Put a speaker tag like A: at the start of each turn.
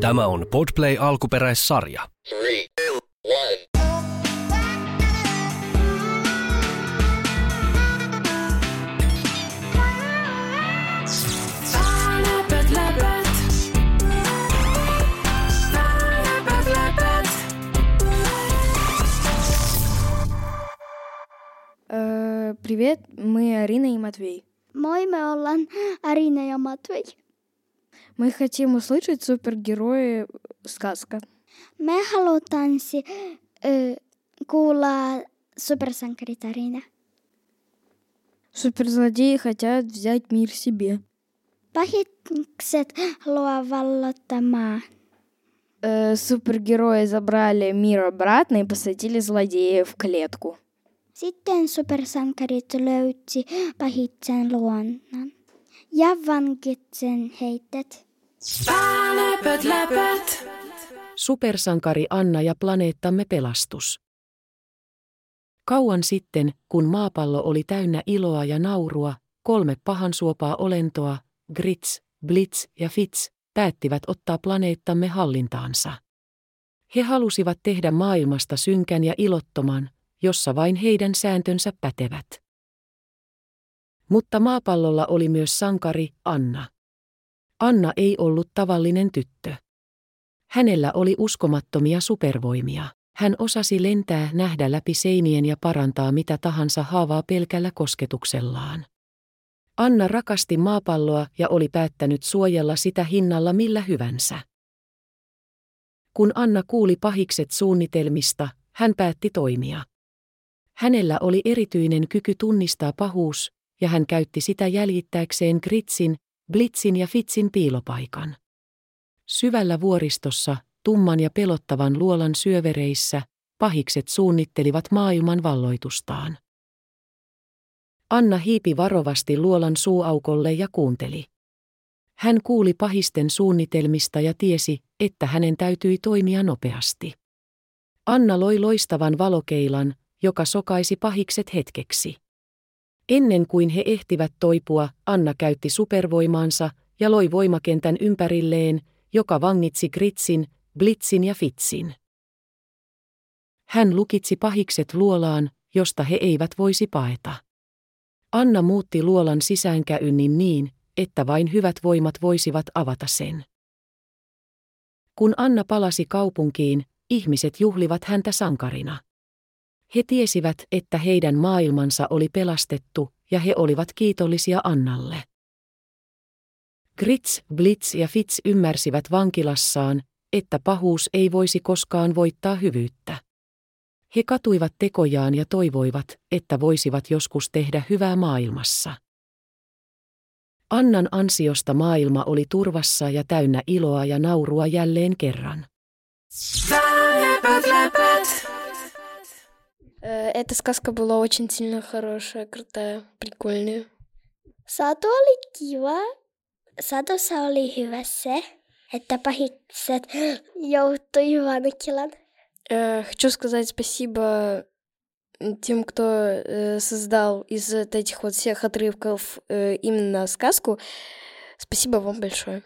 A: Tämä on Podplay alkuperäissarja.
B: Three, two, one.
C: Läpät, läpät. Läpät, läpät.
D: Э, Привет, мы Арина и Матвей.
E: Moi, me ollaan Arina ja Matvei.
D: Мы хотим услышать супергерои сказка.
E: Me halutaan si- ö, kuulla.
D: Суперзлодеи хотят взять мир себе.
E: Vallottaa maa.
D: Э, Супергерои забрали мир обратно и посадили злодеев в клетку.
E: Sitten supersankarit löytsi pahitsen luonnon ja vankitsen heitet.
C: Läpät, läpät.
F: Supersankari Anna ja planeettamme pelastus. Kauan sitten, kun maapallo oli täynnä iloa ja naurua, kolme pahansuopaa olentoa, Grits, Blitz ja Fitz, päättivät ottaa planeettamme hallintaansa. He halusivat tehdä maailmasta synkän ja ilottoman, jossa vain heidän sääntönsä pätevät. Mutta maapallolla oli myös sankari Anna. Anna ei ollut tavallinen tyttö. Hänellä oli uskomattomia supervoimia. Hän osasi lentää, nähdä läpi seinien ja parantaa mitä tahansa haavaa pelkällä kosketuksellaan. Anna rakasti maapalloa ja oli päättänyt suojella sitä hinnalla millä hyvänsä. Kun Anna kuuli pahikset suunnitelmista, hän päätti toimia. Hänellä oli erityinen kyky tunnistaa pahuus, ja hän käytti sitä jäljittääkseen Gritsin, Blitzin ja Fitsin piilopaikan. Syvällä vuoristossa, tumman ja pelottavan luolan syövereissä, pahikset suunnittelivat maailman valloitustaan. Anna hiipi varovasti luolan suuaukolle ja kuunteli. Hän kuuli pahisten suunnitelmista ja tiesi, että hänen täytyi toimia nopeasti. Anna loi loistavan valokeilan, joka sokaisi pahikset hetkeksi. Ennen kuin he ehtivät toipua, Anna käytti supervoimaansa ja loi voimakentän ympärilleen, joka vangitsi Gritsin, Blitzin ja Fitsin. Hän lukitsi pahikset luolaan, josta he eivät voisi paeta. Anna muutti luolan sisäänkäynnin niin, että vain hyvät voimat voisivat avata sen. Kun Anna palasi kaupunkiin, ihmiset juhlivat häntä sankarina. He tiesivät, että heidän maailmansa oli pelastettu, ja he olivat kiitollisia Annalle. Grits, Blitz ja Fitz ymmärsivät vankilassaan, että pahuus ei voisi koskaan voittaa hyvyyttä. He katuivat tekojaan ja toivoivat, että voisivat joskus tehdä hyvää maailmassa. Annan ansiosta maailma oli turvassa ja täynnä iloa ja naurua jälleen kerran.
C: Läpät, läpät.
D: Эта сказка была очень сильно хорошая, крутая, прикольная.
E: Satu oli kiva. Satossa oli hyvä se, että pahikset joutui vankilan.
D: Хочу сказать спасибо тем, кто э, создал из вот этих вот всех отрывков э, именно сказку. Спасибо вам большое.